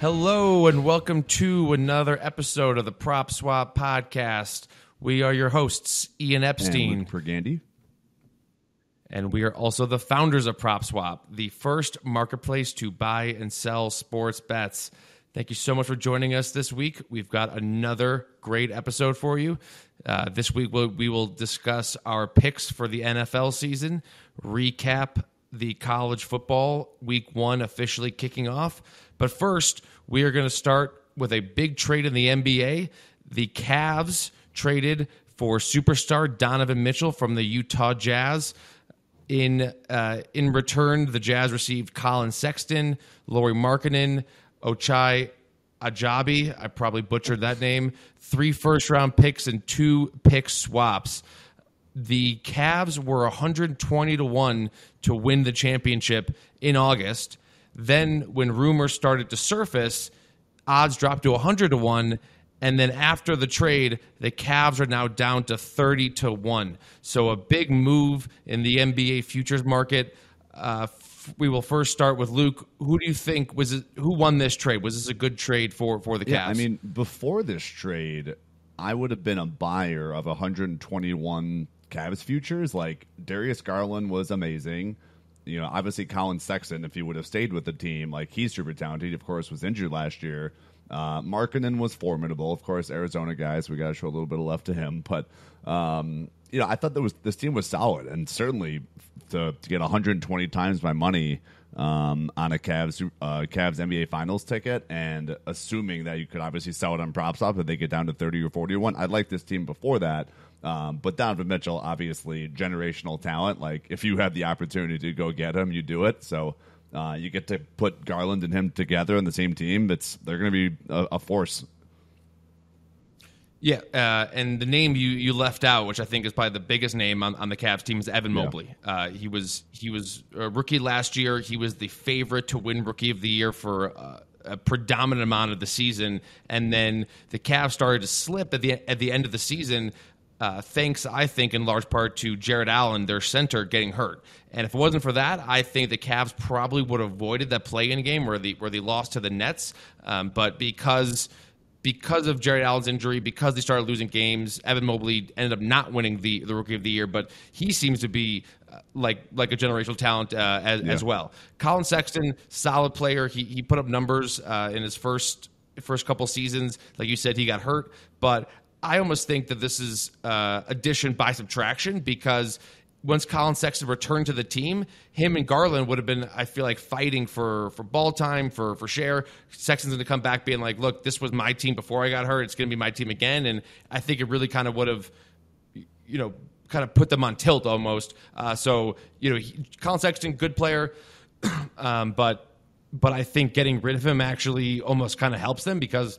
Hello, and welcome to another episode of the PropSwap Podcast. We are your hosts, Ian Epstein. And Luke Pergande. And we are also the founders of PropSwap, the first marketplace to buy and sell sports bets. Thank you so much for joining us this week. We've got another great episode for you. Uh, this week, we'll, we will discuss our picks for the NFL season, recap the college football week one officially kicking off. But first, we are going to start with a big trade in the NBA. The Cavs traded for superstar Donovan Mitchell from the Utah Jazz. In uh, in return, the Jazz received Collin Sexton, Lauri Markkanen, Ochai Ajabi. I probably butchered that name. Three first round picks and two pick swaps. The Cavs were 120 to 1 to win the championship in August. Then, when rumors started to surface, odds dropped to 100 to 1. And then after the trade, the Cavs are now down to 30 to 1. So a big move in the NBA futures market. Uh, f- we will first start with Luke. Who do you think was it, who won this trade? Was this a good trade for for the Cavs? Yeah, I mean, before this trade, I would have been a buyer of 121 Cavs futures. Like Darius Garland was amazing you know, obviously Collin Sexton, if he would have stayed with the team, like he's super talented. Of course, was injured last year. Uh, Markkanen was formidable. Of course, Arizona guys, we got to show a little bit of love to him. But, um, you know, I thought that was this team was solid. And certainly to, to get 120 times my money um, on a Cavs, uh, Cavs NBA Finals ticket and assuming that you could obviously sell it on PropSwap if they get down to 30 or 41. I'd like this team before that. Um, but Donovan Mitchell, obviously, generational talent. Like if you have the opportunity to go get him, you do it. So uh, you get to put Garland and him together in the same team. It's they're going to be a, a, force. Yeah, uh, and the name you, you left out, which I think is probably the biggest name on, on the Cavs team, is Evan Mobley. Yeah. Uh, he was he was a rookie last year. He was the favorite to win Rookie of the Year for uh, a predominant amount of the season, and then the Cavs started to slip at the at the end of the season. Uh, thanks, I think, in large part to Jarrett Allen, their center, getting hurt. And if it wasn't for that, I think the Cavs probably would have avoided that play-in game where the where they lost to the Nets. Um, but because because of Jarrett Allen's injury, because they started losing games, Evan Mobley ended up not winning the, the Rookie of the Year. But he seems to be uh, like like a generational talent uh, as, yeah. as well. Collin Sexton, solid player. He he put up numbers uh, in his first first couple seasons. Like you said, he got hurt, but I almost think that this is uh, addition by subtraction because once Collin Sexton returned to the team, him and Garland would have been, I feel like, fighting for for ball time, for for share. Sexton's going to come back being like, "Look, this was my team before I got hurt. It's going to be my team again." And I think it really kind of would have, you know, kind of put them on tilt almost. Uh, so you know, he, Collin Sexton, good player, um, but but I think getting rid of him actually almost kind of helps them because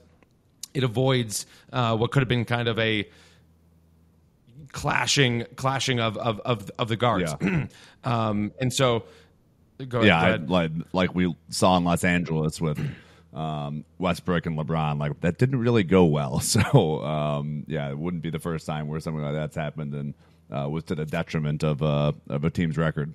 it avoids uh, what could have been kind of a clashing clashing of of of, of the guards. Yeah. um, and so, go yeah, ahead, I, like like we saw in Los Angeles with. Um, Westbrook and LeBron, like that didn't really go well. So, um, yeah, it wouldn't be the first time where something like that's happened and uh, was to the detriment of uh, of a team's record.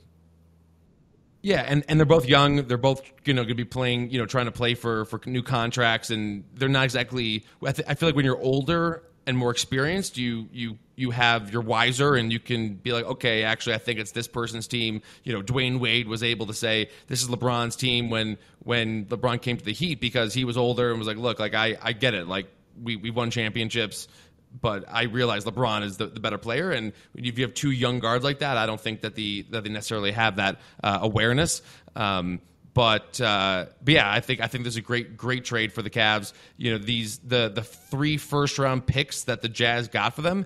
Yeah, and, and they're both young. They're both you know going to be playing, you know, trying to play for for new contracts, and they're not exactly. I, th- I feel like when you're older and more experienced, you you you have you're wiser, and you can be like, okay, actually, I think it's this person's team. You know, Dwyane Wade was able to say this is LeBron's team when when LeBron came to the Heat because he was older and was like, look, like I I get it, like we we won championships but I realize LeBron is the, the, better player, and if you have two young guards like that, I don't think that the that they necessarily have that uh, awareness. Um, but uh, but yeah, I think I think this is a great great trade for the Cavs. You know, these the the three first round picks that the Jazz got for them,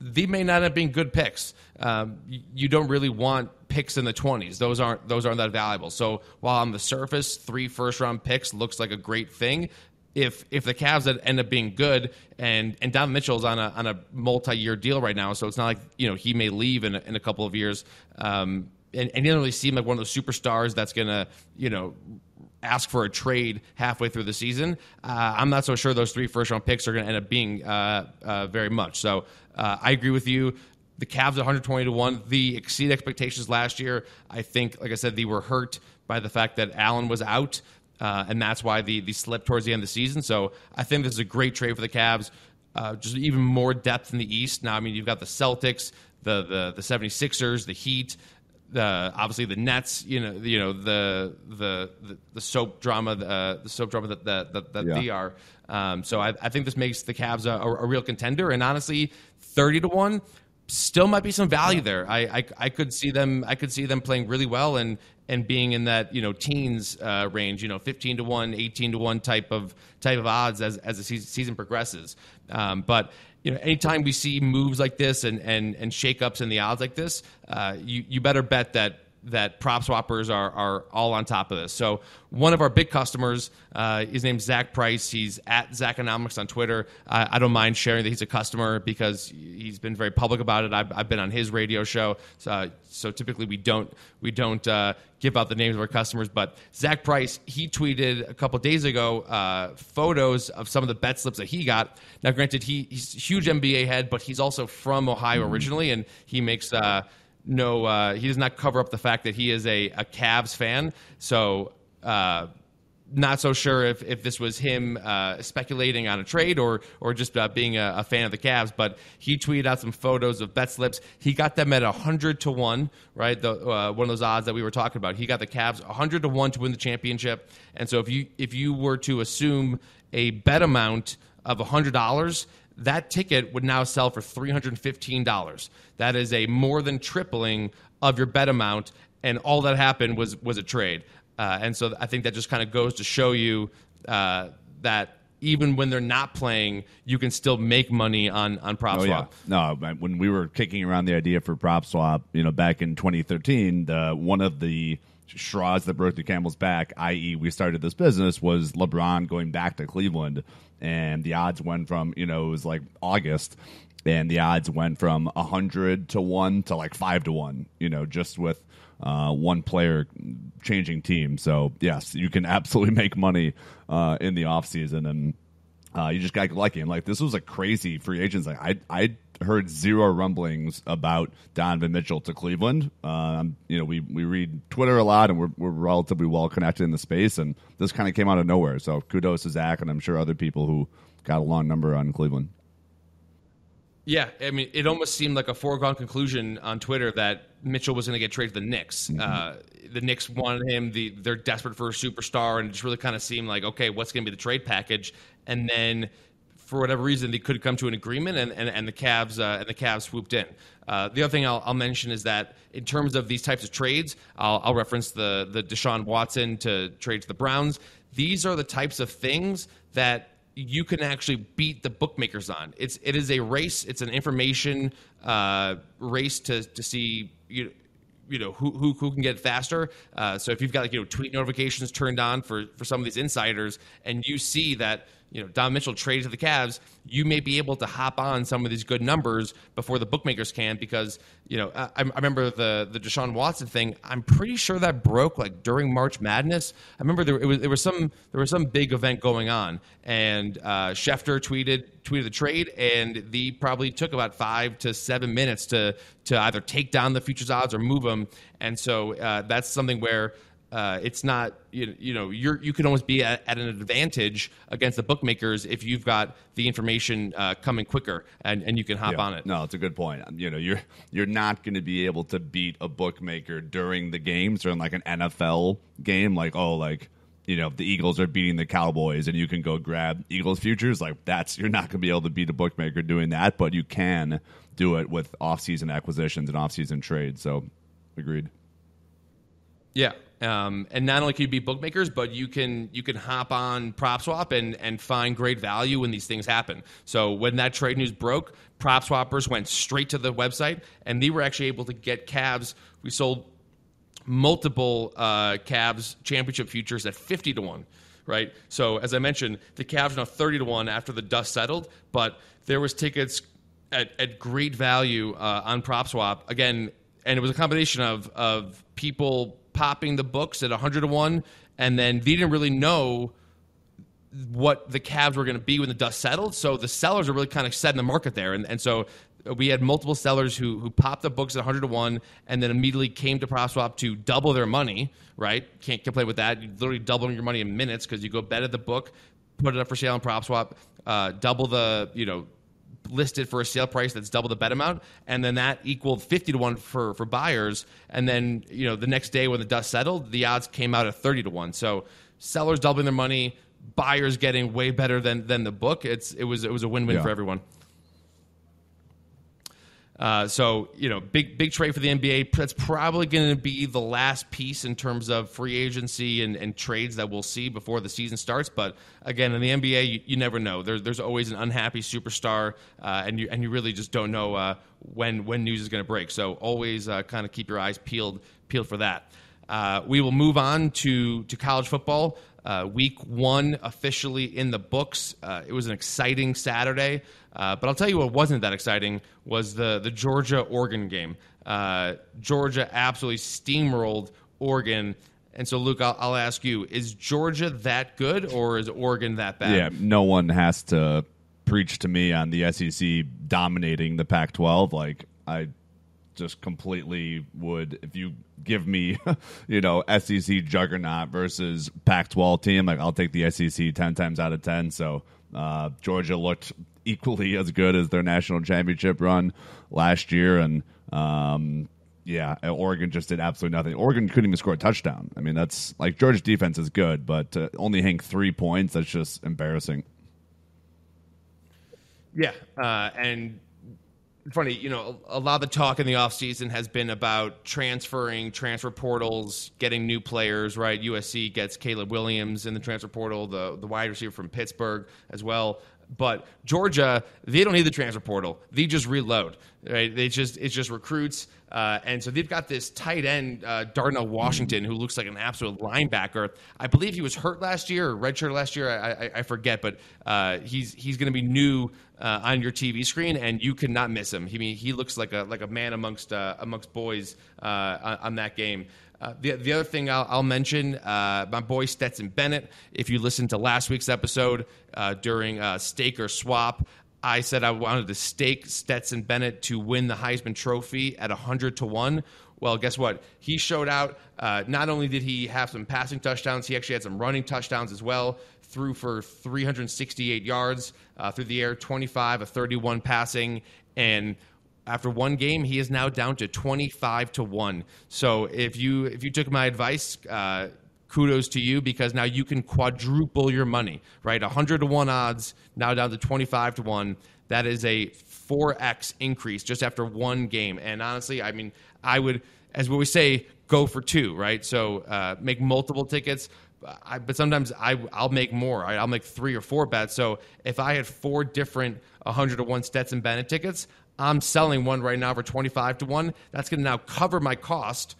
they may not have been good picks. Um, you don't really want picks in the twenties; those aren't those aren't that valuable. So while on the surface, three first round picks looks like a great thing, if if the Cavs end up being good and and Donovan Mitchell's on a on a multi year deal right now, so it's not like you know he may leave in a, in a couple of years. Um, and, and he doesn't really seem like one of those superstars that's gonna you know ask for a trade halfway through the season. Uh, I'm not so sure those three first round picks are going to end up being uh, uh, very much. So uh, I agree with you. The Cavs 120 to one. The exceed expectations last year. I think, like I said, they were hurt by the fact that Allen was out uh, and that's why the the slip towards the end of the season. So I think this is a great trade for the Cavs. Uh, just even more depth in the East. Now, I mean, you've got the Celtics, the the the 76ers, the Heat, the obviously the Nets, you know, you know the the the, the soap drama, uh, the soap drama that that, that, that yeah. they are. Um, so I, I, think this makes the Cavs a, a, a, real contender, and honestly, thirty to one still might be some value there. I, I, I could see them I could see them playing really well and and being in that you know teens uh, range, you know, fifteen to one, 18 to one type of type of odds as as the season progresses. Um, but you know, anytime we see moves like this and and and shakeups in the odds like this, uh, you you better bet that that prop swappers are, are all on top of this. So one of our big customers, uh, his name's Zach Price. He's at Zachonomics on Twitter. I, I, don't mind sharing that he's a customer because he's been very public about it. I've, I've been on his radio show, so, so typically we don't we don't uh, give out the names of our customers. But Zach Price, he tweeted a couple days ago uh, photos of some of the bet slips that he got. Now, granted, he, he's a huge NBA head, but he's also from Ohio originally, and he makes uh, no, uh, he does not cover up the fact that he is a, a Cavs fan. So, uh, not so sure if, if this was him uh, speculating on a trade or or just uh, being a, a, fan of the Cavs. But he tweeted out some photos of bet slips. He got them at hundred to one, right? The, uh, one of those odds that we were talking about. He got the Cavs hundred to one to win the championship. And so if you if you were to assume a bet amount of hundred dollars, that ticket would now sell for $315. That is a more than tripling of your bet amount, and all that happened was was a trade. Uh, and so I think that just kind of goes to show you uh, that even when they're not playing, you can still make money on on prop oh, swap. Yeah. No, when we were kicking around the idea for PropSwap, you know, back in 2013, the one of the straws that broke the camel's back, i.e., we started this business, was LeBron going back to Cleveland, and the odds went from you know it was like August, and the odds went from a hundred to one to like five to one. You know, just with uh, one player changing team. So yes, you can absolutely make money uh, in the off season, and uh, you just got lucky. And like this was a crazy free agents. Like I I heard zero rumblings about Donovan Mitchell to Cleveland. Um, you know, we, we read Twitter a lot and we're, we're relatively well connected in the space, and this kind of came out of nowhere. So kudos to Zach, and I'm sure other people who got a long number on Cleveland. Yeah, I mean, it almost seemed like a foregone conclusion on Twitter that Mitchell was going to get traded to the Knicks. Mm-hmm. Uh, the Knicks wanted him; the, they're desperate for a superstar, and it just really kind of seemed like, okay, what's going to be the trade package? And then for whatever reason, they could come to an agreement, and, and, and the Cavs uh, and the Cavs swooped in. Uh, the other thing I'll, I'll, mention is that in terms of these types of trades, I'll, I'll, reference the the Deshaun Watson to trade to the Browns. These are the types of things that you can actually beat the bookmakers on. It's it is a race. It's an information uh, race to to see you you know who, who, who can get faster. Uh, so if you've got like you know tweet notifications turned on for for some of these insiders, and you see that you know Don Mitchell traded to the Cavs, you may be able to hop on some of these good numbers before the bookmakers can because you know I, I remember the the Deshaun Watson thing. I'm pretty sure that broke like during March Madness. I remember there was there was some there was some big event going on, and uh, Schefter tweeted tweeted the trade, and the probably took about five to seven minutes to to either take down the futures odds or move them, and so uh, that's something where uh, it's not you, you know you're you can almost be at, at, an advantage against the bookmakers if you've got the information uh, coming quicker and, and you can hop yeah. on it. No, it's a good point. You know, you're you're not going to be able to beat a bookmaker during the games during like an NFL game. Like oh, like you know, the Eagles are beating the Cowboys, and you can go grab Eagles futures. Like that's you're not going to be able to beat a bookmaker doing that, but you can do it with off-season acquisitions and off-season trades. So, agreed. Yeah, um, and not only can you beat bookmakers, but you can you can hop on PropSwap and and find great value when these things happen. So when that trade news broke, PropSwappers went straight to the website, and they were actually able to get Cavs. We sold multiple uh, Cavs championship futures at fifty to one. Right. So as I mentioned, the Cavs are now thirty to one after the dust settled, but there was tickets at, at great value uh, on PropSwap again, and it was a combination of of people popping the books at 100 to 1, and then they didn't really know what the Cavs were going to be when the dust settled. So the sellers are really kind of setting the market there. And, and so we had multiple sellers who who popped the books at 100 to one, and then immediately came to PropSwap to double their money. Right? Can't complain with that. You're literally doubling your money in minutes because you go bet at the book, put it up for sale on PropSwap, uh, double the you know listed for a sale price that's double the bet amount, and then that equaled fifty to one for for buyers. And then you know the next day when the dust settled, the odds came out at thirty to one. So sellers doubling their money, buyers getting way better than than the book. It's it was it was a win win yeah. for everyone. Uh, so you know, big big trade for the NBA. That's probably going to be the last piece in terms of free agency and, and trades that we'll see before the season starts. But again, in the NBA, you, you never know. There's there's always an unhappy superstar, uh, and you and you really just don't know uh, when when news is going to break. So always uh, kind of keep your eyes peeled peeled for that. Uh, we will move on to to college football. Uh, week one officially in the books. it was an exciting Saturday. Uh, but I'll tell you what wasn't that exciting was the the Georgia Oregon game. Uh, Georgia absolutely steamrolled Oregon. And so, Luke, I'll, I'll, ask you: Is Georgia that good, or is Oregon that bad? Yeah, no one has to preach to me on the SEC dominating the Pac-12. Like I just completely would if you give me, you know, SEC juggernaut versus Pac-12 team. Like I'll take the SEC ten times out of ten. So uh, Georgia looked equally as good as their national championship run last year, and um, yeah, Oregon just did absolutely nothing. Oregon couldn't even score a touchdown. I mean, that's like Georgia's defense is good, but only hang three points, that's just embarrassing. Yeah, uh, and funny, you know, a lot of the talk in the offseason has been about transferring, transfer portals, getting new players, right? USC gets Caleb Williams in the transfer portal, the, the wide receiver from Pittsburgh as well. But Georgia, they don't need the transfer portal. They just reload, right? They just it's just recruits, uh, and so they've got this tight end uh, Darnell Washington who looks like an absolute linebacker. I believe he was hurt last year or redshirt last year. I, I, I forget, but uh, he's he's going to be new uh, on your TV screen, and you cannot miss him. He mean he looks like a like a man amongst uh, amongst boys uh, on, on that game. Uh, the, the other thing I'll, I'll mention, uh, my boy Stetson Bennett. If you listened to last week's episode uh, during uh, Stake or Swap, I said I wanted to stake Stetson Bennett to win the Heisman Trophy at 100 to 1. Well, guess what? He showed out. Uh, not only did he have some passing touchdowns, he actually had some running touchdowns as well. Threw for 368 yards through the air, 25 of 31 passing, and after one game, he is now down to 25 to 1. So if you if you took my advice, uh, kudos to you because now you can quadruple your money, right? 100 to 1 odds, now down to 25 to 1. That is a 4x increase just after one game. And honestly, I mean, I would, as we say, go for two, right? So uh, make multiple tickets. I, but sometimes I, I'll make more. Right? I'll make three or four bets. So if I had four different 100 to 1 Stetson Bennett tickets, I'm selling one right now for 25 to 1. That's going to now cover my cost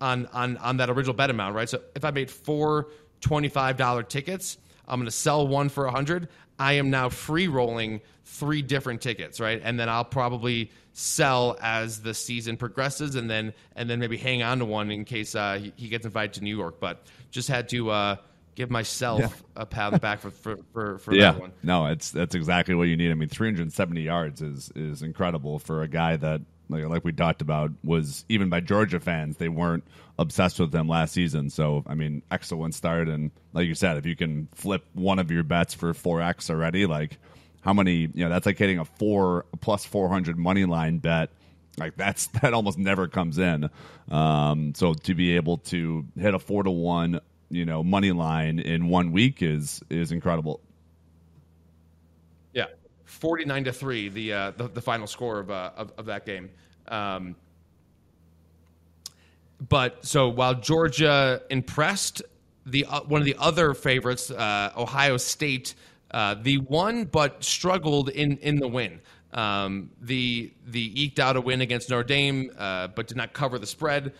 on, on, on that original bet amount, right? So if I made four $25 tickets, I'm going to sell one for 100. I am now free rolling three different tickets, right? And then I'll probably sell as the season progresses, and then and then maybe hang on to one in case uh, he, he, gets invited to New York. But just had to uh, give myself yeah. a pat on the back for for, for, for yeah. that one. No, it's that's exactly what you need. I mean, 370 yards is is incredible for a guy that like, like we talked about was even by Georgia fans they weren't obsessed with them last season. So I mean, excellent start and like you said, if you can flip one of your bets for 4x already, like how many you know that's like hitting a four plus 400 money line bet like that's that almost never comes in um, so to be able to hit a four to one you know money line in one week is is incredible. Yeah, forty nine to three, the, uh, the, the final score of, uh, of, of that game. Um, but so while Georgia impressed, the uh, one of the other favorites, uh, Ohio State, uh, the won but struggled in in the win. Um, the the eked out a win against Notre Dame, uh, but did not cover the spread.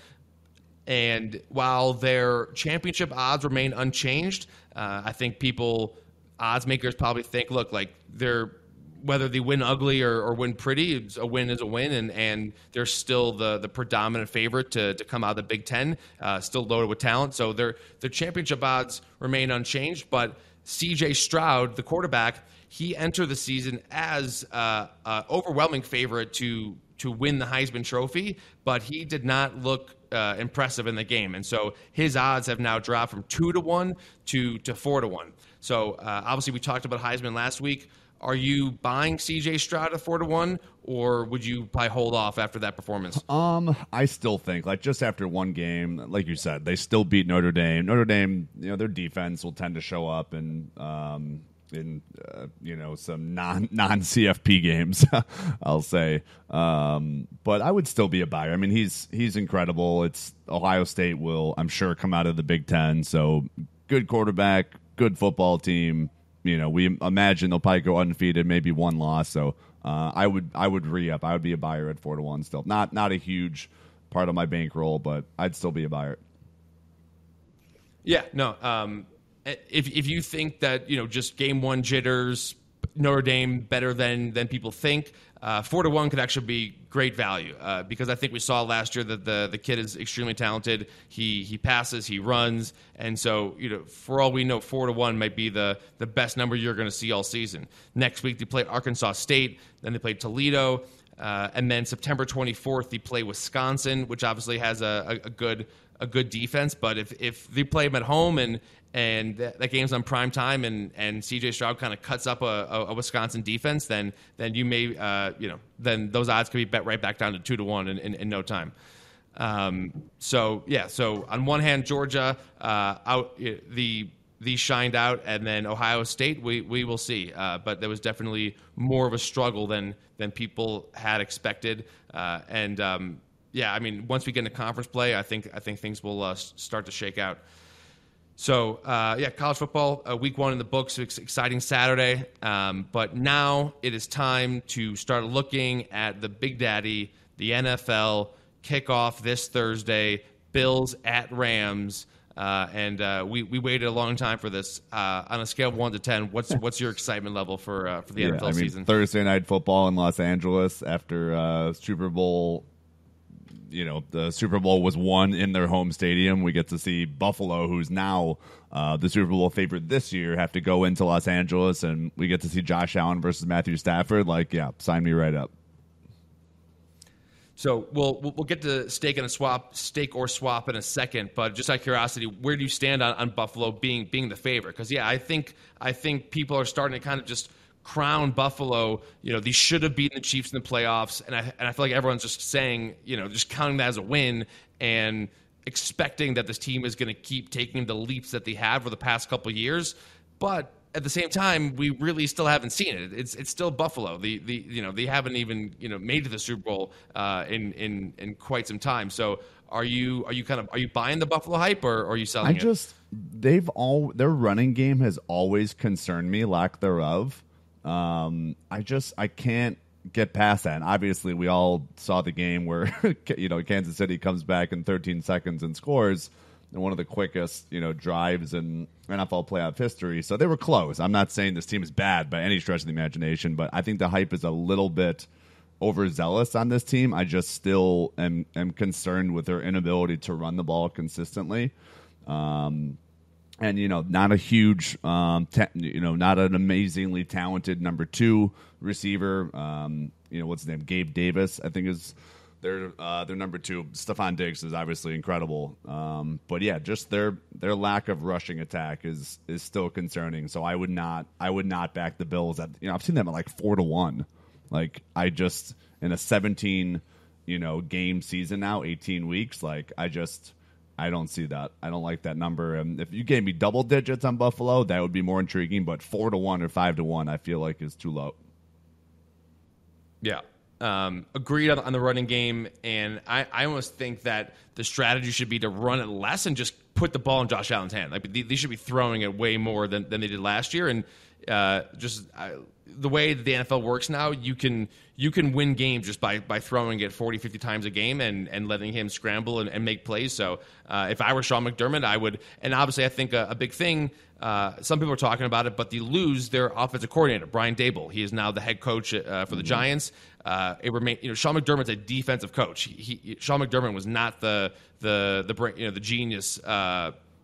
And while their championship odds remain unchanged, uh, I think people, odds makers, probably think, look, like they're whether they win ugly or, or win pretty, a win is a win, and, and they're still the, the predominant favorite to, to come out of the Big Ten, uh, still loaded with talent. So their their championship odds remain unchanged. But C.J. Stroud, the quarterback, he entered the season as uh, uh, overwhelming favorite to to win the Heisman Trophy, but he did not look uh, impressive in the game, and so his odds have now dropped from two to one to to four to one. So uh, obviously, we talked about Heisman last week. Are you buying CJ Stroud at four to one, or would you probably hold off after that performance? Um, I still think like just after one game, like you said, they still beat Notre Dame. Notre Dame, you know, their defense will tend to show up and um in uh, you know some non non CFP games, I'll say. Um, but I would still be a buyer. I mean, he's he's incredible. It's Ohio State will I'm sure come out of the Big Ten, so good quarterback, good football team you know, we imagine they'll probably go undefeated, maybe one loss. So uh, I would I would re up. I would be a buyer at four to one still. Not not a huge part of my bankroll, but I'd still be a buyer. Yeah, no. Um, if if you think that you know just game one jitters, Notre Dame better than than people think. Uh, four to one could actually be great value uh, because I think we saw last year that the the kid is extremely talented. He he passes, he runs, and so you know for all we know, four to one might be the the best number you're going to see all season. Next week they play Arkansas State, then they play Toledo. Uh, and then September 24th, they play Wisconsin, which obviously has a, a, a good a good defense. But if if they play them at home and and that, that, game's on prime time, and, and CJ Stroud kind of cuts up a, a, Wisconsin defense, then then you may uh, you know then those odds could be bet right back down to two to one in, in, in no time. Um, so yeah, so on one hand, Georgia uh, out the the shined out, and then Ohio State we we will see, uh, but there was definitely more of a struggle than than people had expected, uh, and um, yeah, I mean once we get into conference play, I think I think things will uh, start to shake out. So uh, yeah, college football uh, week one in the books. Exciting Saturday, um, but now it is time to start looking at the Big Daddy, the NFL kickoff this Thursday. Bills at Rams. Uh, and uh, we, we waited a long time for this. Uh, on a scale of one to ten, what's what's your excitement level for uh, for the yeah, NFL I mean, season? Thursday night football in Los Angeles after uh, Super Bowl you know the Super Bowl was won in their home stadium. We get to see Buffalo, who's now uh, the Super Bowl favorite this year, have to go into Los Angeles, and we get to see Josh Allen versus Matthew Stafford. Like, yeah, sign me right up. So we'll we'll get to stake and a swap, stake or swap in a second. But just out of curiosity, where do you stand on, on Buffalo being being the favorite? Because yeah, I think I think people are starting to kind of just crown Buffalo, you know, these should have beaten the Chiefs in the playoffs. And I, and I feel like everyone's just saying, you know, just counting that as a win and expecting that this team is going to keep taking the leaps that they have for the past couple years. But at the same time, we really still haven't seen it. It's it's still Buffalo. The the you know they haven't even you know made to the Super Bowl uh, in in in quite some time. So are you are you kind of are you buying the Buffalo hype or, or are you selling? I it? just they've all their running game has always concerned me, lack thereof. Um, I just I can't get past that. And obviously, we all saw the game where you know Kansas City comes back in 13 seconds and scores in one of the quickest you know drives in NFL playoff history. So they were close. I'm not saying this team is bad by any stretch of the imagination, but I think the hype is a little bit overzealous on this team. I just still am am concerned with their inability to run the ball consistently. Um, and you know, not a huge, um, you know, not an amazingly talented number two receiver. Um, you know, what's his name? Gabe Davis, I think is their uh, their number two. Stefon Diggs is obviously incredible, um, but yeah, just their their lack of rushing attack is is still concerning. So I would not I would not back the Bills. At you know, I've seen them at like four to one. Like I just in a seventeen you know game season now, eighteen weeks. Like I just I don't see that. I don't like that number. And if you gave me double digits on Buffalo, that would be more intriguing. But four to one or five to one, I feel like is too low. Yeah. Um, agreed on, on, the running game, and I, I almost think that the strategy should be to run it less and just put the ball in Josh Allen's hand. Like they, they should be throwing it way more than, than they did last year, and uh, just I, the way that the NFL works now, you can you can win games just by by throwing it 40, 50 times a game and, and letting him scramble and, and make plays. So uh, if I were Sean McDermott, I would. And obviously, I think a, a big thing. Uh, some people are talking about it, but they lose their offensive coordinator, Brian Daboll. He is now the head coach uh, for the mm-hmm. Giants. Uh, it remain, you know, Sean McDermott's a defensive coach. He, he, Sean McDermott was not the the the you know the genius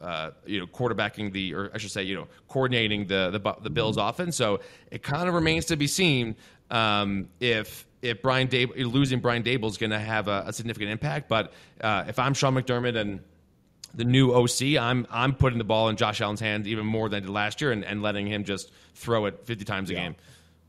uh, you know, quarterbacking the, or I should say, you know, coordinating the the, the Bills offense. So it kind of remains to be seen um, if if Brian Daboll losing Brian Daboll is going to have a, a, significant impact. But uh, if I'm Sean McDermott and the new OC, I'm I'm putting the ball in Josh Allen's hands even more than I did last year, and, and letting him just throw it 50 times a yeah. game.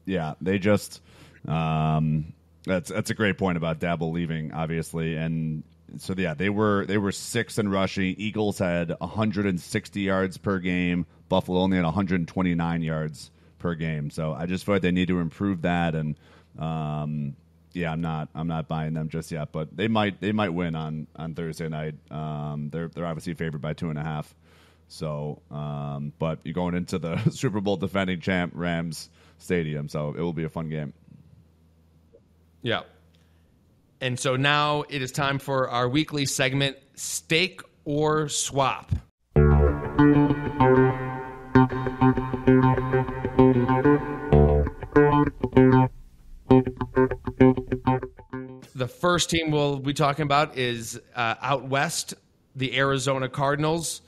Yeah, they just um, that's that's a great point about Daboll leaving, obviously, and so yeah, they were they were six in rushing. Eagles had 160 yards per game. Buffalo only had 129 yards per game. So I just feel like they need to improve that. And um, yeah, I'm not I'm not buying them just yet, but they might they might win on on Thursday night. Um, they're they're obviously favored by two and a half. So, um, but you're going into the Super Bowl defending champ Rams stadium, so it will be a fun game. Yeah. And so now it is time for our weekly segment, Stake or Swap. The first team we'll be talking about is uh, out west, the Arizona Cardinals.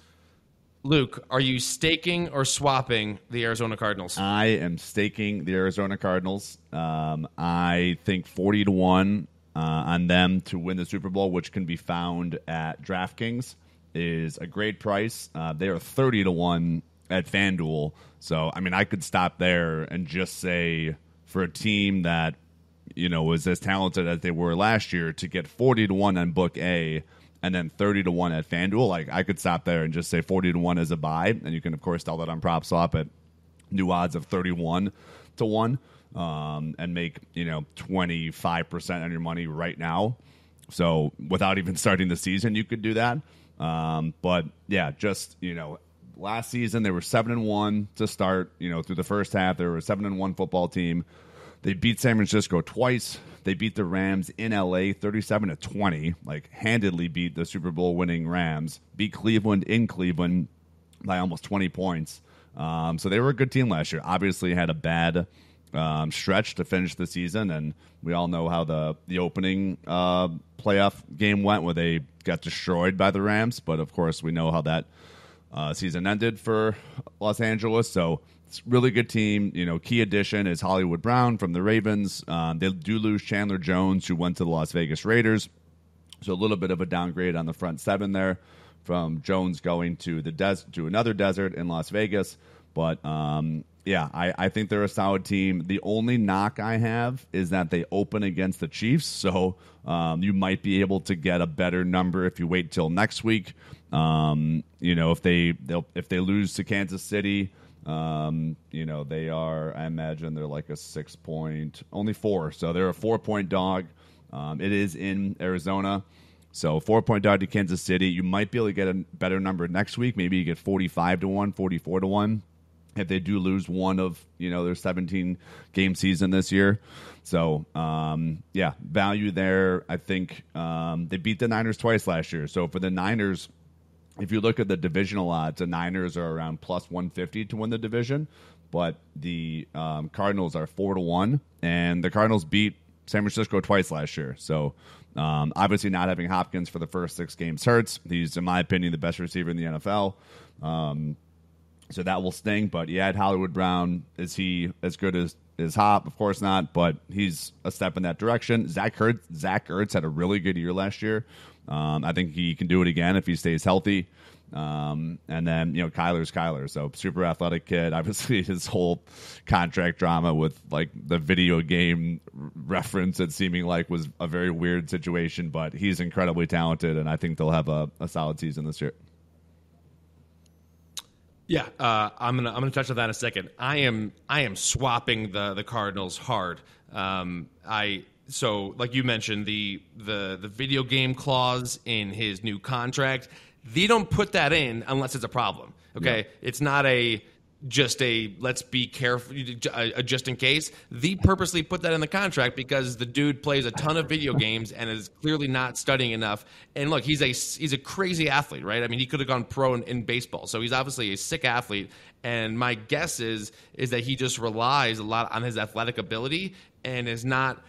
Luke, are you staking or swapping the Arizona Cardinals? I am staking the Arizona Cardinals. Um, I think 40 to 1 uh, on them to win the Super Bowl, which can be found at DraftKings, is a great price. Uh, they are 30 to 1 at FanDuel. So, I mean, I could stop there and just say for a team that, you know, was as talented as they were last year to get 40 to 1 on Book A and then 30 to 1 at FanDuel, like I could stop there and just say 40 to 1 as a buy. And you can, of course, tell that on prop PropSwap at new odds of 31 to 1 um, and make, you know, 25% on your money right now. So without even starting the season, you could do that. Um, but yeah, just, you know, last season they were 7 and 1 to start, you know, through the first half. They were a 7 and 1 football team. They beat San Francisco twice. They beat the Rams in LA 37 to 20, like handedly beat the Super Bowl winning Rams. Beat Cleveland in Cleveland by almost 20 points. Um, so they were a good team last year. Obviously had a bad um, stretch to finish the season, and we all know how the the opening uh, playoff game went, where they got destroyed by the Rams. But of course, we know how that uh, season ended for Los Angeles. So it's really good team. You know, key addition is Hollywood Brown from the Ravens. Um, they do lose Chandler Jones, who went to the Las Vegas Raiders. So a little bit of a downgrade on the front seven there from Jones going to the des- to another desert in Las Vegas. But um, yeah, I, I think they're a solid team. The only knock I have is that they open against the Chiefs, so um, you might be able to get a better number if you wait till next week. Um, you know, if they if they lose to Kansas City, um, you know they are. I imagine they're like a six point, only four, so they're a four point dog. Um, it is in Arizona. So four point dog to Kansas City. You might be able to get a better number next week. Maybe you get 45 to 1, 44 to 1 if they do lose one of you know their 17 game season this year. So um, yeah, value there. I think um, they beat the Niners twice last year. So for the Niners, if you look at the divisional odds, the Niners are around plus 150 to win the division, but the um, Cardinals are four to one, and the Cardinals beat San Francisco twice last year. So um, obviously, not having Hopkins for the first six games hurts. He's, in my opinion, the best receiver in the NFL. Um, so that will sting. But you add Hollywood Brown. Is he as good as is Hop? Of course not, but he's a step in that direction. Zach Ertz, Zach Ertz had a really good year last year. Um, I think he can do it again if he stays healthy. Um, and then you know Kyler's Kyler, so super athletic kid. Obviously, his whole contract drama with like the video game reference, it seeming like was a very weird situation. But he's incredibly talented, and I think they'll have a, a solid season this year. Yeah, uh, I'm gonna I'm gonna touch on that in a second. I am I am swapping the the Cardinals hard. Um, I so like you mentioned the the the video game clause in his new contract. They don't put that in unless it's a problem. Okay, it's not a just a let's be careful uh, just in case. They purposely put that in the contract because the dude plays a ton of video games and is clearly not studying enough. And look he's a he's a crazy athlete right? I mean he could have gone pro in, in baseball. So he's obviously a sick athlete. And my guess is is that he just relies a lot on his athletic ability and is not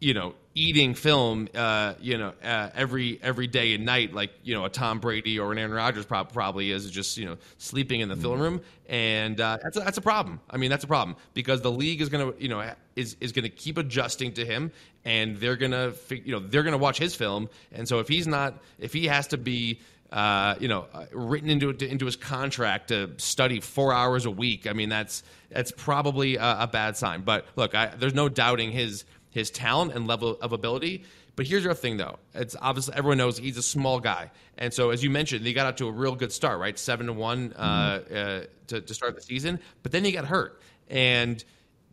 you know, eating film, uh, you know, uh, every every day and night, like you know, a Tom Brady or an Aaron Rodgers prob- probably is just you know sleeping in the film room, and uh, that's a, that's a problem. I mean, that's a problem because the league is going to you know is is going to keep adjusting to him, and they're going to you know they're going to watch his film, and so if he's not if he has to be uh, you know, uh, written into into his contract to study four hours a week. I mean, that's that's probably a, a bad sign. But look, I, there's no doubting his his talent and level of ability. But here's the thing, though. It's obviously everyone knows he's a small guy, and so as you mentioned, he got out to a real good start, right? Seven to one uh, mm-hmm. uh, to, to start the season, but then he got hurt, and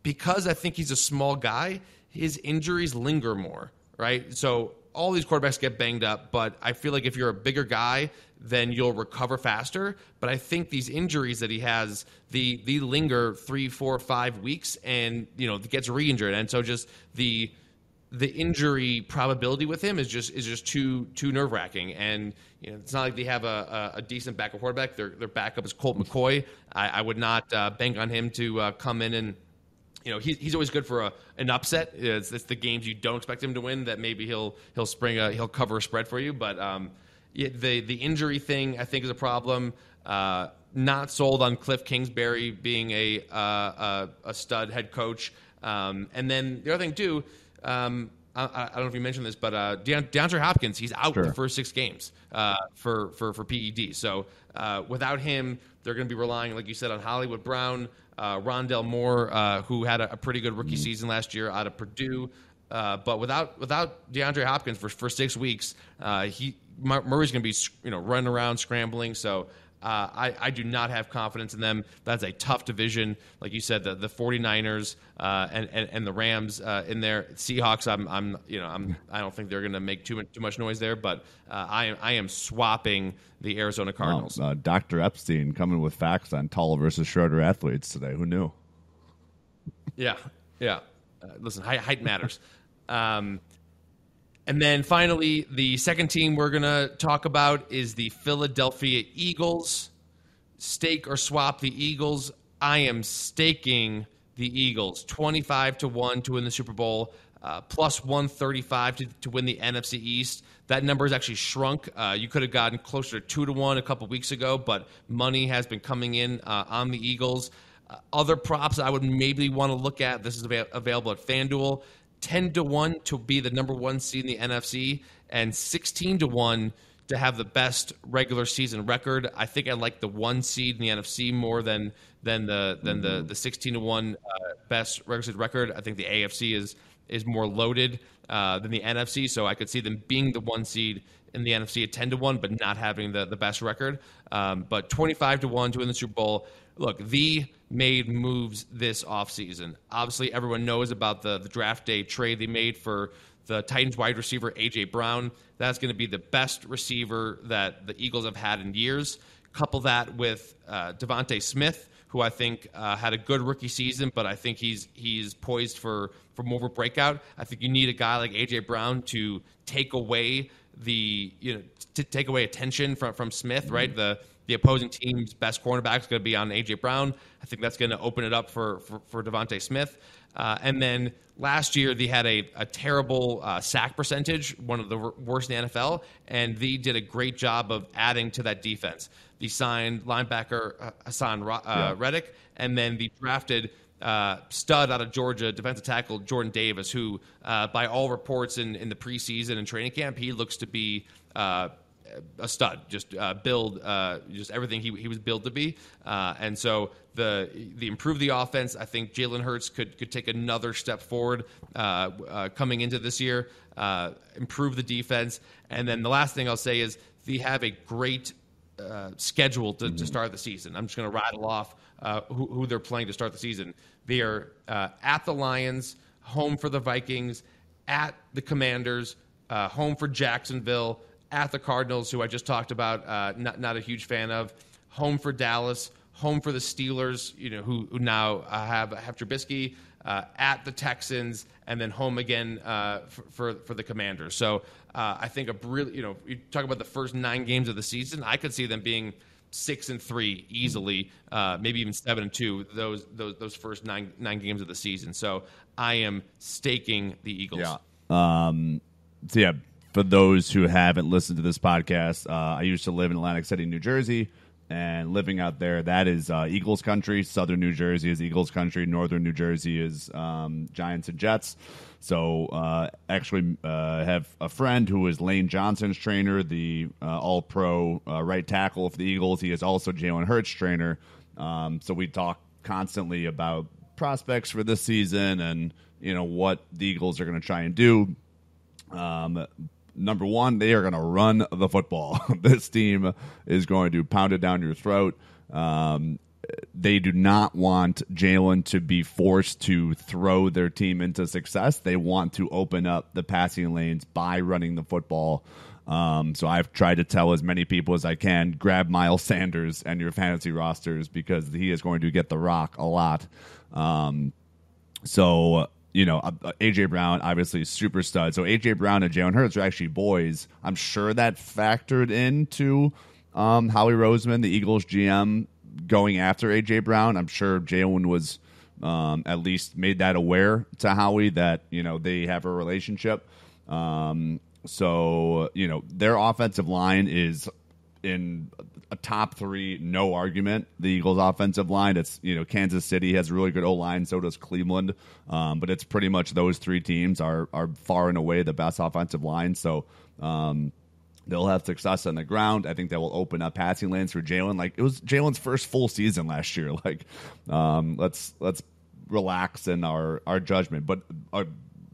because I think he's a small guy, his injuries linger more, right? So all these quarterbacks get banged up, but I feel like if you're a bigger guy, then you'll recover faster. But I think these injuries that he has, the the linger three, four, five weeks, and you know gets re-injured, and so just the the injury probability with him is just is just too too nerve wracking. And you know, it's not like they have a, a, a, decent backup quarterback. Their their backup is Colt McCoy. I, I would not uh, bank on him to uh, come in and you know, he's, he's always good for a, an upset. It's, it's, the games you don't expect him to win that maybe he'll he'll spring a he'll cover a spread for you. But um, the the injury thing I think is a problem. Uh, not sold on Cliff Kingsbury being a uh, a, a, stud head coach. Um, and then the other thing too. Um, I, I, don't know if you mentioned this, but uh, DeAndre Hopkins, he's out sure. the first six games uh, for, for, for PED. So uh, without him, they're going to be relying, like you said, on Hollywood Brown, uh, Rondale Moore, uh, who had a, a, pretty good rookie mm-hmm. season last year out of Purdue. Uh, but without without DeAndre Hopkins for, for six weeks, uh, he Murray's going to be you know running around scrambling. So uh, I, I do not have confidence in them. That's a tough division. Like you said, the, the 49ers uh, and, and, and, the Rams uh, in there. Seahawks, I'm, I'm, you know, I'm, I don't think they're going to make too much, too much noise there, but uh, I, am, I am swapping the Arizona Cardinals. Uh, Dr. Epstein coming with facts on tall versus shorter athletes today. Who knew? yeah, yeah. Uh, listen, height, height matters. Um, and then finally, the second team we're going to talk about is the Philadelphia Eagles. Stake or swap the Eagles. I am staking the Eagles 25 to 1 to win the Super Bowl, uh, plus 135 to, to win the NFC East. That number has actually shrunk. Uh, you could have gotten closer to 2 to 1 a couple weeks ago, but money has been coming in uh, on the Eagles. Uh, other props I would maybe want to look at. This is av- available at FanDuel. 10 to 1 to be the number one seed in the NFC, and 16 to 1 to have the best regular season record. I think I like the one seed in the NFC more than than the than the the 16 to 1 uh, best regular season record. I think the AFC is is more loaded uh, than the NFC, so I could see them being the one seed in the NFC at 10 to 1, but not having the, the best record. Um, but 25 to 1 to win the Super Bowl. Look, the made moves this offseason. Obviously, everyone knows about the, the draft day trade they made for the Titans wide receiver, A.J. Brown. That's going to be the best receiver that the Eagles have had in years. Couple that with uh, DeVonta Smith, who I think uh, had a good rookie season, but I think he's he's poised for for more of a breakout. I think you need a guy like AJ Brown to take away the you know to take away attention from from Smith, right? The the opposing team's best cornerback is going to be on AJ Brown. I think that's going to open it up for for, for DeVonta Smith. Uh, and then last year they had a, a terrible uh, sack percentage, one of the worst in the NFL, and they did a great job of adding to that defense. They signed linebacker uh, Haason uh, yeah. Reddick, and then they drafted uh, stud out of Georgia, defensive tackle Jordan Davis, who, uh, by all reports in, in the preseason and training camp, he looks to be uh, a stud. Just uh, build, uh, just everything he, he was built to be. Uh, and so the the improve the offense. I think Jalen Hurts could could take another step forward coming into this year. improve the defense, and then the last thing I'll say is they have a great uh, schedule to, mm-hmm. to, start the season. I'm just going to rattle off uh, who, who, they're playing to start the season. They are uh, at the Lions, home for the Vikings, at the Commanders, uh, home for Jacksonville, at the Cardinals, who I just talked about, uh, not, not a huge fan of, home for Dallas, home for the Steelers, you know, who, who now have, have Trubisky, uh, at the Texans, and then home again uh, for, for, for the Commanders. So uh, I think a really, you know, you talk about the first nine games of the season. I could see them being six and three easily, uh, maybe even seven and two. Those those those first nine nine games of the season. So I am staking the Eagles. Yeah. Um. So yeah, for those who haven't listened to this podcast, uh, I used to live in Atlantic City, New Jersey, and living out there, that is uh, Eagles country. Southern New Jersey is Eagles country. Northern New Jersey is um, Giants and Jets. So uh, actually, uh, have a friend who is Lane Johnson's trainer, the uh, All Pro uh, right tackle for the Eagles. He is also Jalen Hurts trainer. Um, so we talk constantly about prospects for this season and you know what the Eagles are going to try and do. Um, number one, they are going to run the football. this team is going to pound it down your throat. Um, they do not want Jalen to be forced to throw their team into success. They want to open up the passing lanes by running the football. Um, so I've tried to tell as many people as I can grab Miles Sanders and your fantasy rosters because he is going to get the rock a lot. Um, so you know, uh, uh AJ Brown obviously super stud. So AJ Brown and Jalen Hurts are actually boys. I'm sure that factored into um, Howie Roseman, the Eagles GM, going after AJ Brown. I'm sure Jalen was um, at least made that aware to Howie that you know they have a relationship. Um, so you know their offensive line is in a top three, no argument. The Eagles' offensive line. It's you know Kansas City has a really good O line, so does Cleveland. Um, but it's pretty much those three teams are are far and away the best offensive line. So um, they'll have success on the ground. I think that will open up passing lanes for Jalen. Like it was Jalen's first full season last year. Like um, let's let's relax in our our judgment. But uh,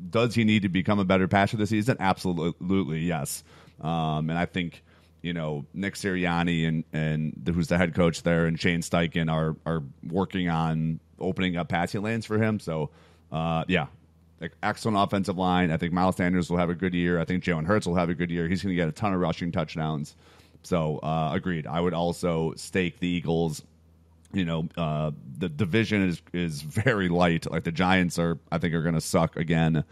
does he need to become a better passer this season? Absolutely, yes. Um, and I think you know Nick Sirianni and and the, who's the head coach there and Shane Steichen are are working on opening up passing lanes for him. So uh, yeah, excellent offensive line. I think Miles Sanders will have a good year. I think Jalen Hurts will have a good year. He's going to get a ton of rushing touchdowns. So uh, agreed. I would also stake the Eagles. You know, uh, the division is is very light. Like the Giants are, I think, are going to suck again.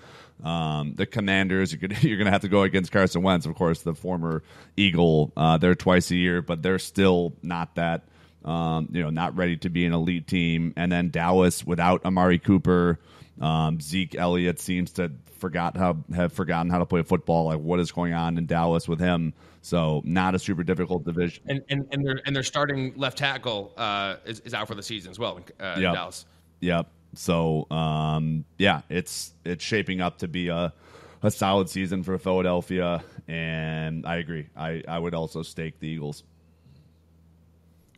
Um, the Commanders, you could, you're going to have to go against Carson Wentz, of course, the former Eagle. Uh, they're twice a year, but they're still not that. Um, you know, not ready to be an elite team. And then Dallas without Amari Cooper. Um, Zeke Elliott seems to forgot how have forgotten how to play football. Like what is going on in Dallas with him? So not a super difficult division. And and, and their and their starting left tackle uh, is, is out for the season as well uh, in Dallas. Yep. So um, yeah, it's it's shaping up to be a a solid season for Philadelphia, and I agree. I I would also stake the Eagles.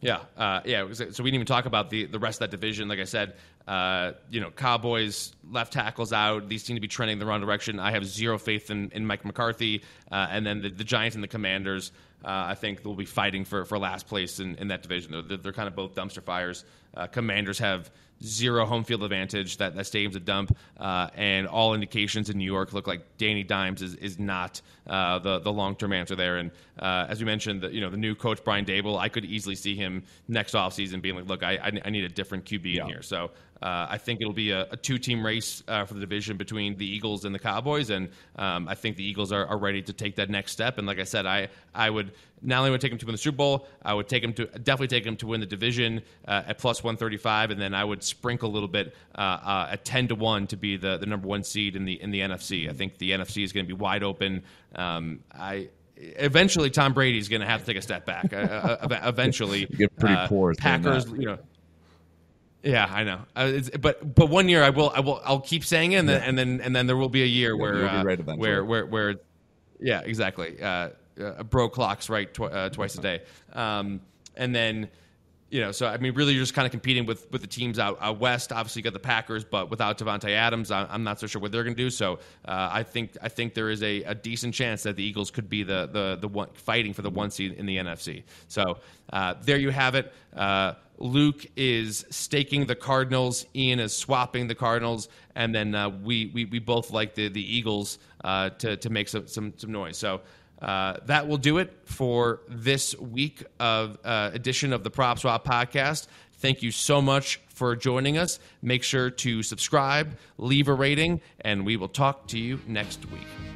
Yeah, uh, yeah. So we didn't even talk about the, the rest of that division. Like I said, uh, you know, Cowboys left tackles out. These seem to be trending the wrong direction. I have zero faith in, in Mike McCarthy, uh, and then the, the, Giants and the Commanders. Uh, I think they'll be fighting for, for last place in, in that division. They're, they're kind of both dumpster fires. Uh, commanders have zero home field advantage. That that stadium's a dump, uh, and all indications in New York look like Danny Dimes is is not uh, the the long term answer there. And uh, as we mentioned, the, you know the new coach Brian Daboll, I could easily see him next offseason being like, look, I I, need a different QB yeah. in here. So uh, I think it'll be a, a two team race uh, for the division between the Eagles and the Cowboys, and um, I think the Eagles are, are ready to take that next step. And like I said, I I would not only would take them to win the Super Bowl, I would take them to definitely take them to win the division uh, at plus one thirty five, and then I would sprinkle a little bit uh, uh, at ten to one to be the, the number one seed in the in the NFC. I think the NFC is going to be wide open. Um, I eventually Tom Brady is going to have to take a step back. Uh, uh eventually, get pretty uh, poor. Packers, you know, yeah, I know. Uh, but but one year I will I will I'll keep saying it, and then yeah. and then and then there will be a year yeah, where uh, right where where where yeah exactly uh, uh bro clocks right tw- uh, twice a day, um, and then you know so I mean really you're just kind of competing with with the teams out, out west. Obviously you got the Packers, but without Davante Adams, I, am not so sure what they're going to do. So uh, I think I think there is a, a decent chance that the Eagles could be the the the one fighting for the one seed in the NFC. So there you have it. Luke is staking the Cardinals. Ian is swapping the Cardinals, and then uh, we, we we both like the the Eagles uh, to to make some some, some noise. So. Uh, that will do it for this week of uh, edition of the PropSwap podcast. Thank you so much for joining us. Make sure to subscribe, leave a rating, and we will talk to you next week.